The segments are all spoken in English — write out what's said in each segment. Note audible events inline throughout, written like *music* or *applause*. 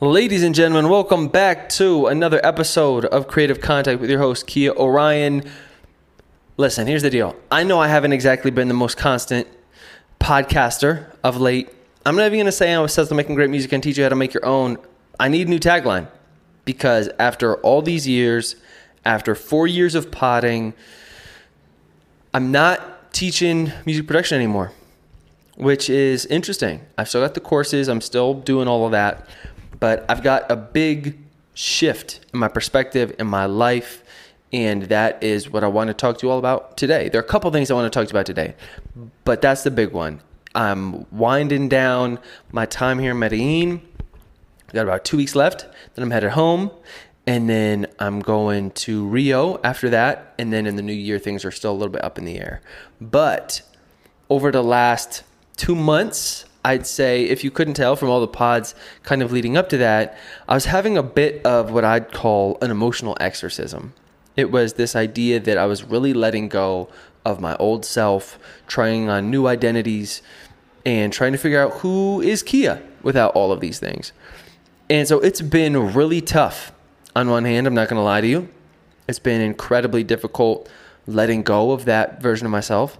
Ladies and gentlemen, welcome back to another episode of Creative Contact with your host, Kia Orion. Listen, here's the deal. I know I haven't exactly been the most constant podcaster of late. I'm not even going to say I'm obsessed with making great music and teach you how to make your own. I need a new tagline because after all these years, after four years of potting, I'm not teaching music production anymore, which is interesting. I've still got the courses, I'm still doing all of that but I've got a big shift in my perspective in my life. And that is what I want to talk to you all about today. There are a couple things I want to talk to you about today, but that's the big one. I'm winding down my time here in Medellin. I've got about two weeks left. Then I'm headed home. And then I'm going to Rio after that. And then in the new year, things are still a little bit up in the air. But over the last two months, I'd say, if you couldn't tell from all the pods kind of leading up to that, I was having a bit of what I'd call an emotional exorcism. It was this idea that I was really letting go of my old self, trying on new identities, and trying to figure out who is Kia without all of these things. And so it's been really tough. On one hand, I'm not going to lie to you, it's been incredibly difficult letting go of that version of myself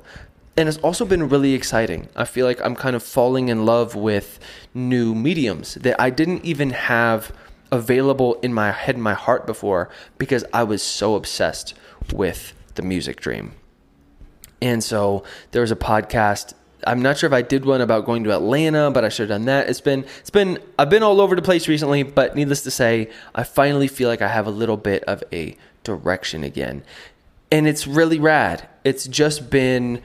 and it's also been really exciting. I feel like I'm kind of falling in love with new mediums that I didn't even have available in my head and my heart before because I was so obsessed with the music dream. And so there was a podcast. I'm not sure if I did one about going to Atlanta, but I should have done that. It's been it's been I've been all over the place recently, but needless to say, I finally feel like I have a little bit of a direction again. And it's really rad. It's just been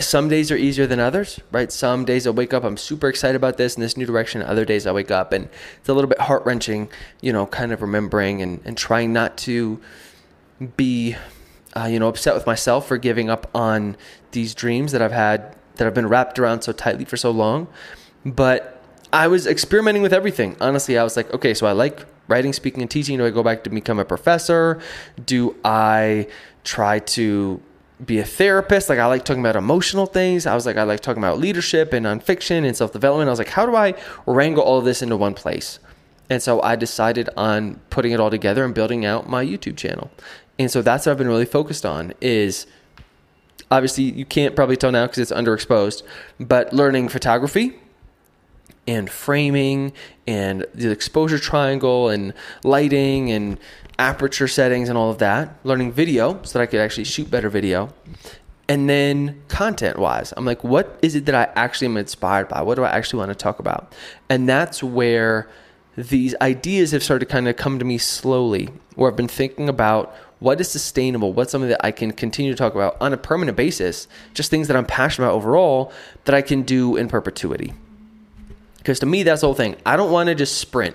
some days are easier than others, right? Some days I wake up, I'm super excited about this and this new direction. Other days I wake up and it's a little bit heart wrenching, you know, kind of remembering and, and trying not to be, uh, you know, upset with myself for giving up on these dreams that I've had that I've been wrapped around so tightly for so long. But I was experimenting with everything. Honestly, I was like, okay, so I like writing, speaking, and teaching. Do I go back to become a professor? Do I try to be a therapist. Like I like talking about emotional things. I was like, I like talking about leadership and nonfiction and self development. I was like, how do I wrangle all of this into one place? And so I decided on putting it all together and building out my YouTube channel. And so that's what I've been really focused on is obviously you can't probably tell now because it's underexposed, but learning photography and framing and the exposure triangle and lighting and aperture settings and all of that, learning video so that I could actually shoot better video. And then content wise, I'm like, what is it that I actually am inspired by? What do I actually want to talk about? And that's where these ideas have started to kind of come to me slowly, where I've been thinking about what is sustainable, what's something that I can continue to talk about on a permanent basis, just things that I'm passionate about overall that I can do in perpetuity. Because to me, that's the whole thing. I don't want to just sprint.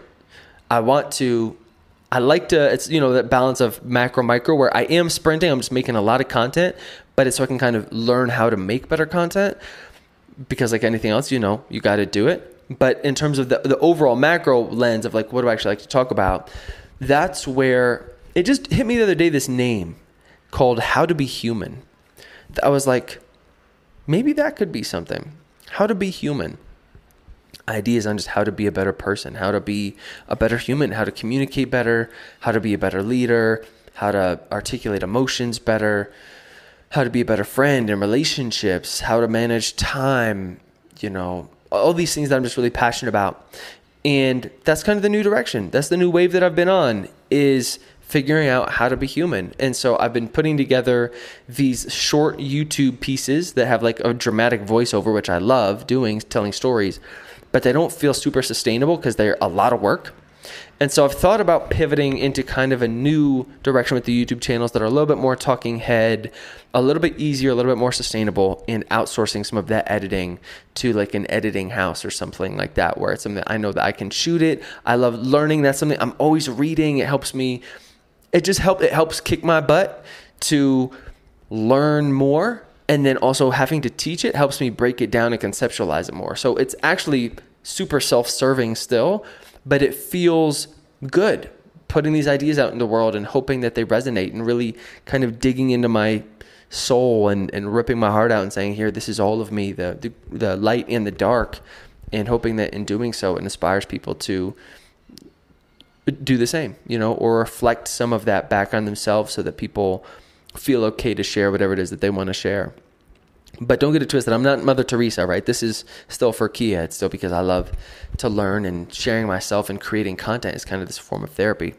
I want to I like to it's you know that balance of macro micro where I am sprinting, I'm just making a lot of content, but it's so I can kind of learn how to make better content because like anything else, you know, you got to do it. But in terms of the the overall macro lens of like what do I actually like to talk about, that's where it just hit me the other day this name called How to Be Human. I was like maybe that could be something. How to be human ideas on just how to be a better person, how to be a better human, how to communicate better, how to be a better leader, how to articulate emotions better, how to be a better friend in relationships, how to manage time, you know, all these things that I'm just really passionate about. And that's kind of the new direction. That's the new wave that I've been on is figuring out how to be human. And so I've been putting together these short YouTube pieces that have like a dramatic voiceover, which I love doing, telling stories but they don't feel super sustainable because they're a lot of work. And so I've thought about pivoting into kind of a new direction with the YouTube channels that are a little bit more talking head, a little bit easier, a little bit more sustainable, and outsourcing some of that editing to like an editing house or something like that, where it's something I know that I can shoot it. I love learning. That's something I'm always reading. It helps me. It just help. It helps kick my butt to learn more and then also having to teach it helps me break it down and conceptualize it more. So it's actually super self-serving still, but it feels good putting these ideas out in the world and hoping that they resonate and really kind of digging into my soul and, and ripping my heart out and saying, here, this is all of me, the, the, the light and the dark, and hoping that in doing so, it inspires people to do the same, you know, or reflect some of that back on themselves so that people feel okay to share whatever it is that they want to share. But don't get it twisted. I'm not Mother Teresa, right? This is still for Kia. It's still because I love to learn and sharing myself and creating content is kind of this form of therapy.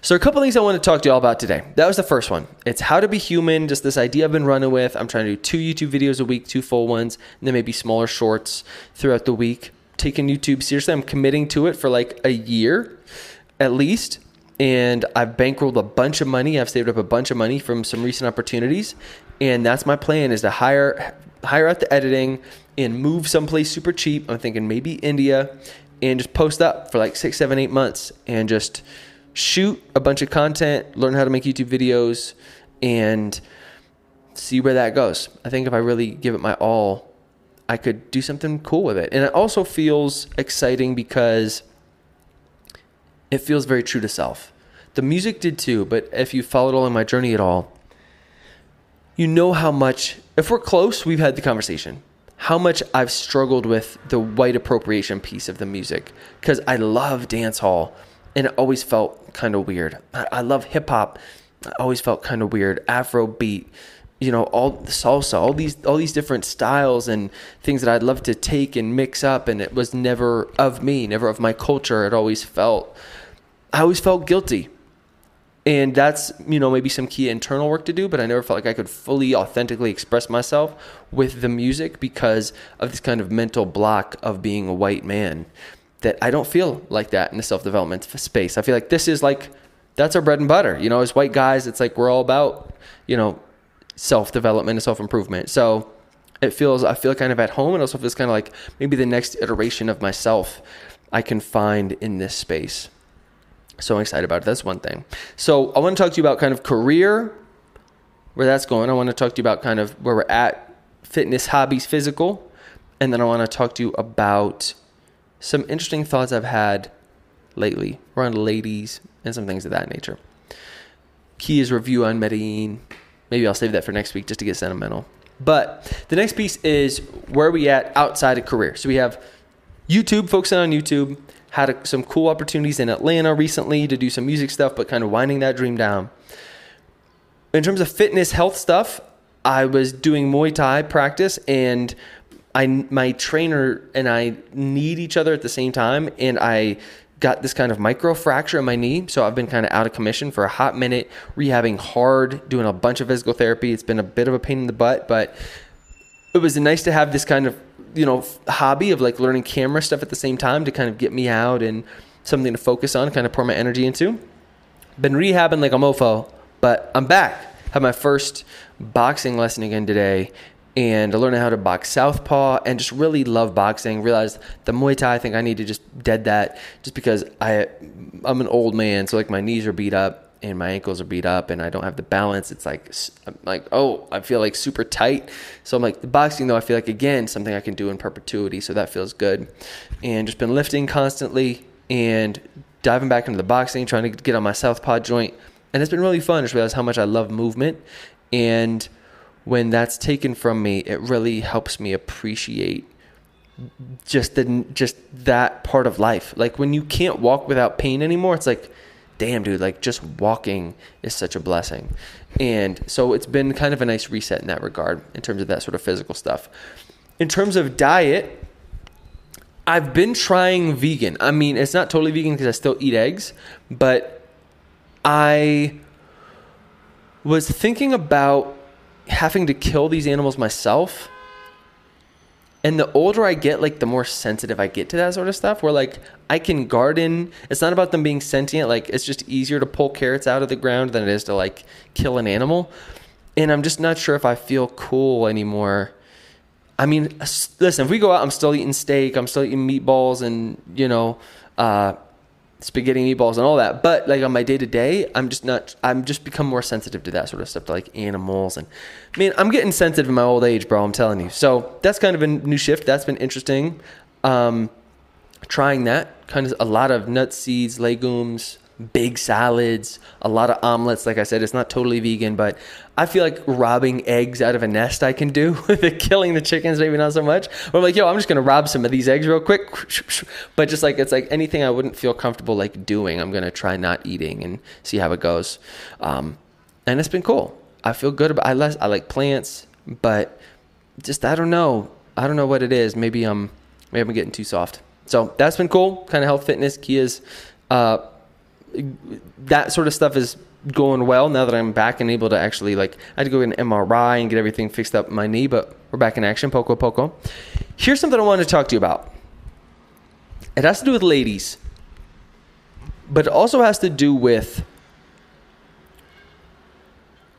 So, a couple things I want to talk to y'all about today. That was the first one. It's how to be human, just this idea I've been running with. I'm trying to do two YouTube videos a week, two full ones, and then maybe smaller shorts throughout the week. Taking YouTube seriously. I'm committing to it for like a year at least and I've bankrolled a bunch of money. I've saved up a bunch of money from some recent opportunities, and that's my plan: is to hire hire out the editing and move someplace super cheap. I'm thinking maybe India, and just post up for like six, seven, eight months, and just shoot a bunch of content, learn how to make YouTube videos, and see where that goes. I think if I really give it my all, I could do something cool with it, and it also feels exciting because it feels very true to self. The music did too, but if you followed along my journey at all, you know how much, if we're close, we've had the conversation. How much I've struggled with the white appropriation piece of the music because I love dance hall and it always felt kind of weird. I, love hip hop, I always felt kind of weird. Afro beat, you know, all the salsa, all these all these different styles and things that I'd love to take and mix up, and it was never of me, never of my culture. It always felt I always felt guilty. And that's, you know, maybe some key internal work to do, but I never felt like I could fully authentically express myself with the music because of this kind of mental block of being a white man. That I don't feel like that in the self development space. I feel like this is like, that's our bread and butter. You know, as white guys, it's like we're all about, you know, self development and self improvement. So it feels, I feel kind of at home and also feels kind of like maybe the next iteration of myself I can find in this space. So I'm excited about it. That's one thing. So I want to talk to you about kind of career, where that's going. I want to talk to you about kind of where we're at, fitness, hobbies, physical. And then I want to talk to you about some interesting thoughts I've had lately around ladies and some things of that nature. Kia's review on Medellin. Maybe I'll save that for next week just to get sentimental. But the next piece is where we at outside of career. So we have YouTube, focusing on YouTube had a, some cool opportunities in Atlanta recently to do some music stuff, but kind of winding that dream down. In terms of fitness, health stuff, I was doing Muay Thai practice and I my trainer and I kneed each other at the same time and I got this kind of micro fracture in my knee so I've been kind of out of commission for a hot minute rehabbing hard doing a bunch of physical therapy it's been a bit of a pain in the butt but it was nice to have this kind of you know hobby of like learning camera stuff at the same time to kind of get me out and something to focus on, kind of pour my energy into. Been rehabbing like a mofo, but I'm back. Have my first boxing lesson again today, and learning how to box southpaw and just really love boxing. Realized the Muay Thai, I think I need to just dead that just because I I'm an old man, so like my knees are beat up and my ankles are beat up and I don't have the balance. It's like I'm like oh I feel like super tight. So I'm like the boxing though I feel like again something I can do in perpetuity. So that feels good, and just been lifting constantly and diving back into the boxing, trying to get on my southpaw joint, and it's been really fun. Just realized how much I love movement, and when that's taken from me, it really helps me appreciate just the just that part of life. Like when you can't walk without pain anymore, it's like damn, dude, like just walking is such a blessing. And so it's been kind of a nice reset in that regard in terms of that sort of physical stuff. In terms of diet, I've been trying vegan. I mean, it's not totally vegan because I still eat eggs, but I was thinking about having to kill these animals myself and the older I get, like the more sensitive I get to that sort of stuff. Where like I can garden. It's not about them being sentient. Like it's just easier to pull carrots out of the ground than it is to like kill an animal. And I'm just not sure if I feel cool anymore. I mean, listen, if we go out, I'm still eating steak. I'm still eating meatballs and you know, uh, spaghetti meatballs and all that. But like on my day to day, I'm just not. I'm just become more sensitive to that sort of stuff, to like animals and. Man, I'm getting sensitive in my old age, bro. I'm telling you. So that's kind of a new shift. That's been interesting. Um, trying that kind of a lot of nuts, seeds, legumes, big salads, a lot of omelets. Like I said, it's not totally vegan, but I feel like robbing eggs out of a nest I can do. *laughs* the killing the chickens, maybe not so much. But I'm like, yo, I'm just gonna rob some of these eggs real quick. *laughs* But just like it's like anything I wouldn't feel comfortable like doing, I'm gonna try not eating and see how it goes. Um, and it's been cool. I feel good about. I less I like plants, but just I don't know. I don't know what it is. Maybe I'm maybe I'm getting too soft. So that's been cool. Kind of health fitness. Kia's uh, that sort of stuff is going well now that I'm back and able to actually like I had to go get an MRI and get everything fixed up my knee, but we're back in action, poco poco. Here's something I wanted to talk to you about. It has to do with ladies, but it also has to do with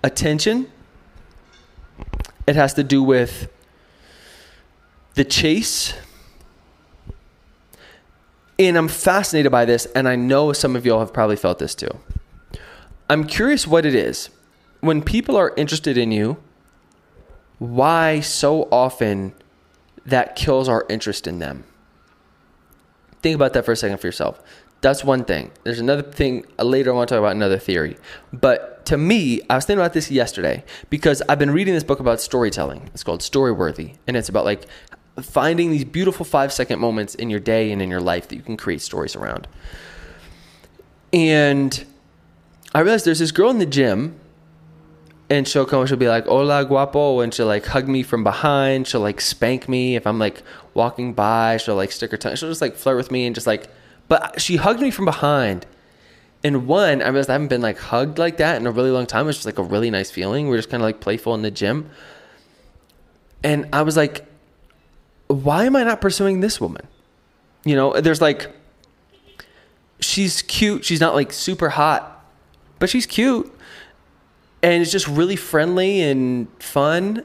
attention. It has to do with the chase and I'm fascinated by this, and I know some of y'all have probably felt this too. I'm curious what it is. When people are interested in you, why so often that kills our interest in them? Think about that for a second for yourself. That's one thing. There's another thing uh, later I want to talk about another theory. But to me, I was thinking about this yesterday because I've been reading this book about storytelling. It's called Storyworthy. And it's about like finding these beautiful five second moments in your day and in your life that you can create stories around. And I realized there's this girl in the gym, and she'll come, and she'll be like, Hola, guapo, and she'll like hug me from behind. She'll like spank me if I'm like walking by. She'll like stick her tongue. She'll just like flirt with me and just like, but she hugged me from behind. And one, I realized I haven't been like hugged like that in a really long time. It's just like a really nice feeling. We're just kind of like playful in the gym. And I was like, why am I not pursuing this woman? You know, there's like, she's cute. She's not like super hot, but she's cute. And it's just really friendly and fun.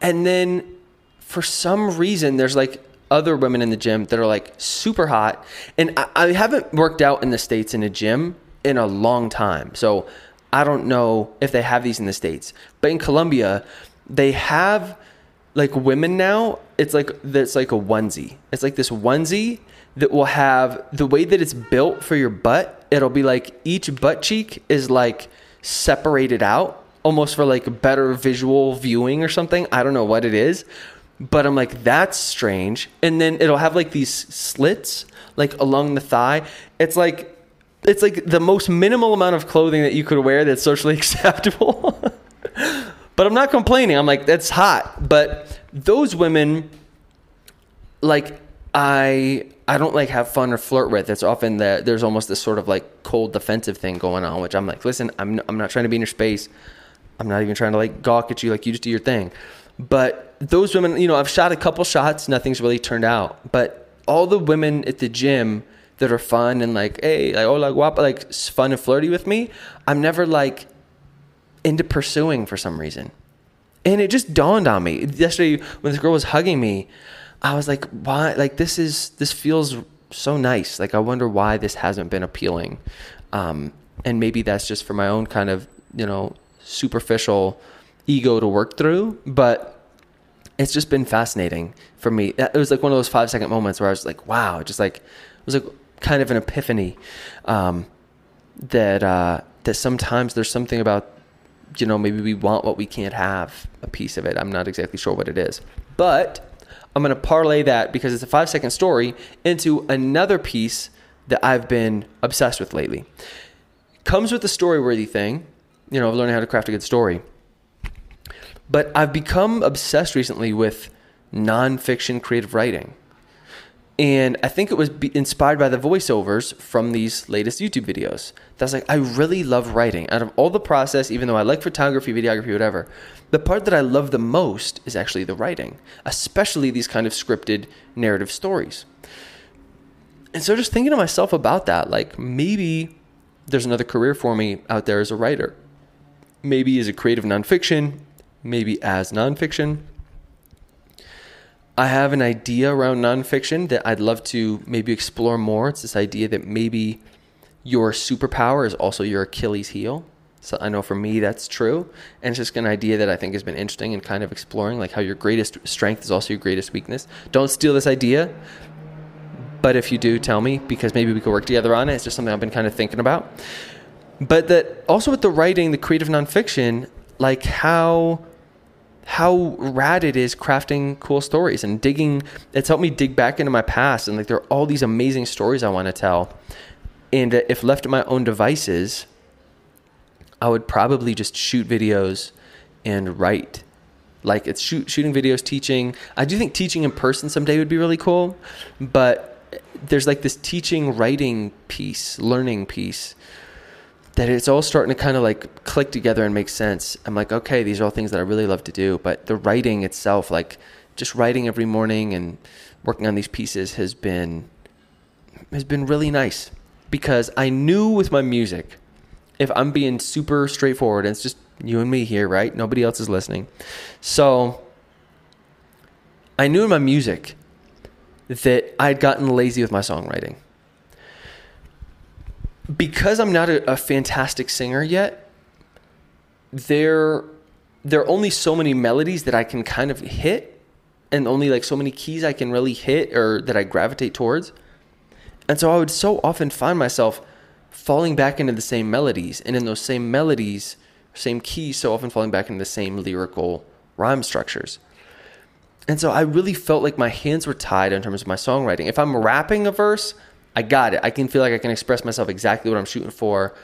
And then for some reason, there's like other women in the gym that are like super hot. And I, I haven't worked out in the States in a gym in a long time. So I don't know if they have these in the States. But in Colombia, they have like women now, it's like that's like a onesie. It's like this onesie that will have the way that it's built for your butt. It'll be like each butt cheek is like separated out, almost for like better visual viewing or something. I don't know what it is, but I'm like that's strange. And then it'll have like these slits like along the thigh. It's like it's like the most minimal amount of clothing that you could wear that's socially *laughs* acceptable. But I'm not complaining. I'm like, that's hot. But those women, like, I I don't like have fun or flirt with. It's often that there's almost this sort of like cold defensive thing going on, which I'm like, listen, I'm I'm not trying to be in your space. I'm not even trying to like gawk at you. Like you just do your thing. But those women, you know, I've shot a couple shots. Nothing's really turned out. But all the women at the gym that are fun and like, hey, like oh, like guapa, like fun and flirty with me. I'm never like into pursuing for some reason. And it just dawned on me yesterday when this girl was hugging me. I was like, why? Like, this is, this feels so nice. Like, I wonder why this hasn't been appealing. Um, and maybe that's just for my own kind of, you know, superficial ego to work through. But it's just been fascinating for me. It was like one of those five second moments where I was like, wow, just like, it was like kind of an epiphany um, that, uh, that sometimes there's something about you know, maybe we want what we can't have, a piece of it. I'm not exactly sure what it is. But I'm going to parlay that because it's a five second story into another piece that I've been obsessed with lately. Comes with the story worthy thing, you know, of learning how to craft a good story. But I've become obsessed recently with nonfiction creative writing. And I think it was inspired by the voiceovers from these latest YouTube videos. That's like, I really love writing. Out of all the process, even though I like photography, videography, whatever, the part that I love the most is actually the writing, especially these kind of scripted narrative stories. And so just thinking to myself about that, like maybe there's another career for me out there as a writer. Maybe as a creative nonfiction, maybe as nonfiction I have an idea around nonfiction that I'd love to maybe explore more. It's this idea that maybe your superpower is also your Achilles heel. So I know for me that's true. And it's just an idea that I think has been interesting and kind of exploring, like how your greatest strength is also your greatest weakness. Don't steal this idea. But if you do, tell me because maybe we could work together on it. It's just something I've been kind of thinking about. But that also with the writing, the creative nonfiction, like how how rad it is crafting cool stories and digging it's helped me dig back into my past and like there are all these amazing stories I want to tell. And if left to my own devices, I would probably just shoot videos and write. Like it's shoot, shooting videos, teaching. I do think teaching in person someday would be really cool, but there's like this teaching, writing piece, learning piece that it's all starting to kind of like click together and make sense. I'm like, okay, these are all things that I really love to do, but the writing itself, like just writing every morning and working on these pieces has been has been really nice because I knew with my music, if I'm being super straightforward, and it's just you and me here, right? Nobody else is listening. So I knew in my music that I'd gotten lazy with my songwriting because I'm not a, a fantastic singer yet, there there are only so many melodies that I can kind of hit and only like so many keys I can really hit or that I gravitate towards. And so I would so often find myself falling back into the same melodies and in those same melodies, same keys, so often falling back into the same lyrical rhyme structures. And so I really felt like my hands were tied in terms of my songwriting. If I'm rapping a verse, I got it. I can feel like I can express myself exactly what I'm shooting for,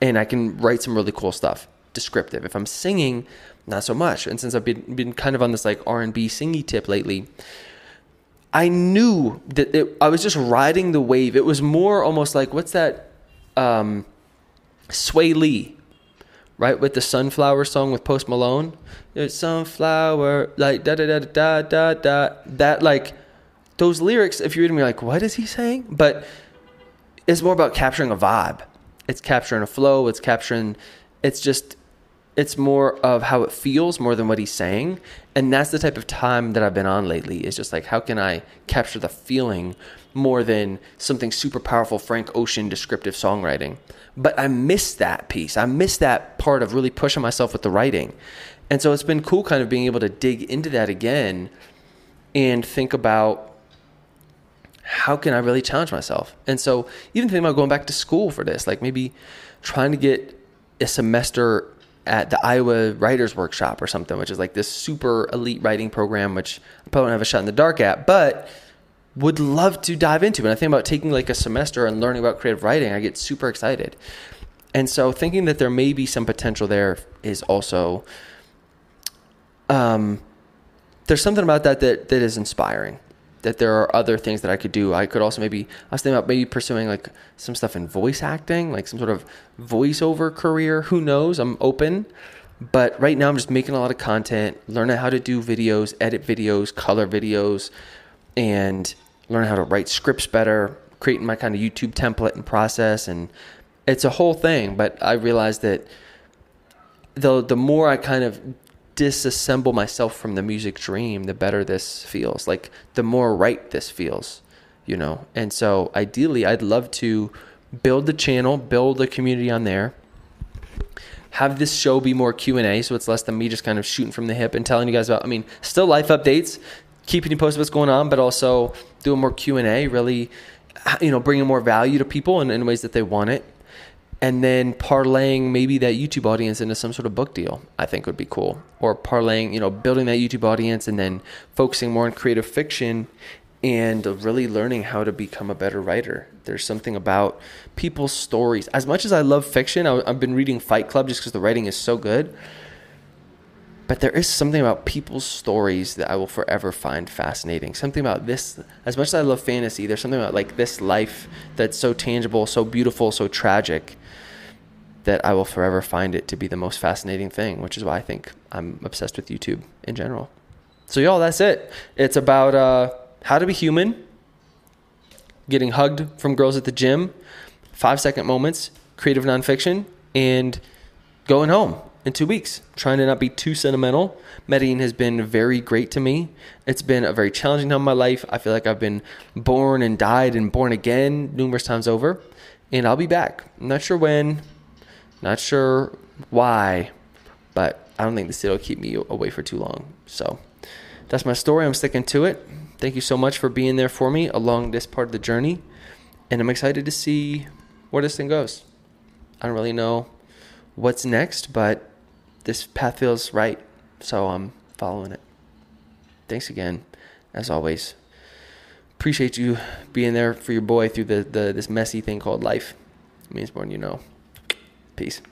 and I can write some really cool stuff, descriptive. If I'm singing, not so much. And since I've been been kind of on this like R and B singy tip lately, I knew that it, I was just riding the wave. It was more almost like what's that, um, Swae Lee, right? With the Sunflower song with Post Malone. It's sunflower like da da da da da da. That like those lyrics, if you read them, you're like, what is he saying? But it's more about capturing a vibe. It's capturing a flow. It's capturing, it's just, it's more of how it feels more than what he's saying. And that's the type of time that I've been on lately is just like, how can I capture the feeling more than something super powerful, Frank Ocean descriptive songwriting? But I miss that piece. I miss that part of really pushing myself with the writing. And so it's been cool kind of being able to dig into that again and think about how can I really challenge myself? And so even thinking about going back to school for this, like maybe trying to get a semester at the Iowa Writers Workshop or something, which is like this super elite writing program, which I probably don't have a shot in the dark at, but would love to dive into. And I think about taking like a semester and learning about creative writing, I get super excited. And so thinking that there may be some potential there is also um, there's something about that that, that is inspiring that there are other things that I could do. I could also maybe I was thinking about maybe pursuing like some stuff in voice acting, like some sort of voiceover career. Who knows? I'm open. But right now I'm just making a lot of content, learning how to do videos, edit videos, color videos, and learning how to write scripts better, creating my kind of YouTube template and process and it's a whole thing, but I realized that the the more I kind of disassemble myself from the music dream, the better this feels. Like the more right this feels, you know. And so ideally, I'd love to build the channel, build a community on there. Have this show be more Q and A, so it's less than me just kind of shooting from the hip and telling you guys about. I mean, still life updates, keeping you posted what's going on, but also doing more Q and A. Really, you know, bringing more value to people in, in ways that they want it and then parlaying maybe that YouTube audience into some sort of book deal, I think would be cool. Or parlaying, you know, building that YouTube audience and then focusing more on creative fiction and really learning how to become a better writer. There's something about people's stories. As much as I love fiction, I, have been reading Fight Club just because the writing is so good. But there is something about people's stories that I will forever find fascinating. Something about this, as much as I love fantasy, there's something about like this life that's so tangible, so beautiful, so tragic that I will forever find it to be the most fascinating thing, which is why I think I'm obsessed with YouTube in general. So, y'all, that's it. It's about uh, how to be human, getting hugged from girls at the gym, five second moments, creative nonfiction, and going home in two weeks. Trying to not be too sentimental. Medellin has been very great to me. It's been a very challenging time in my life. I feel like I've been born and died and born again numerous times over. And I'll be back. I'm not sure when, not sure why, but I don't think city will keep me away for too long. So that's my story. I'm sticking to it. thank you so much for being there for me along this part of the journey. And I'm excited to see where this thing goes. I don't really know what's next, but this path feels right. So I'm following it. Thanks again, as always. Appreciate you being there for your boy through the, the this messy thing called life. It means more than you know. Peace.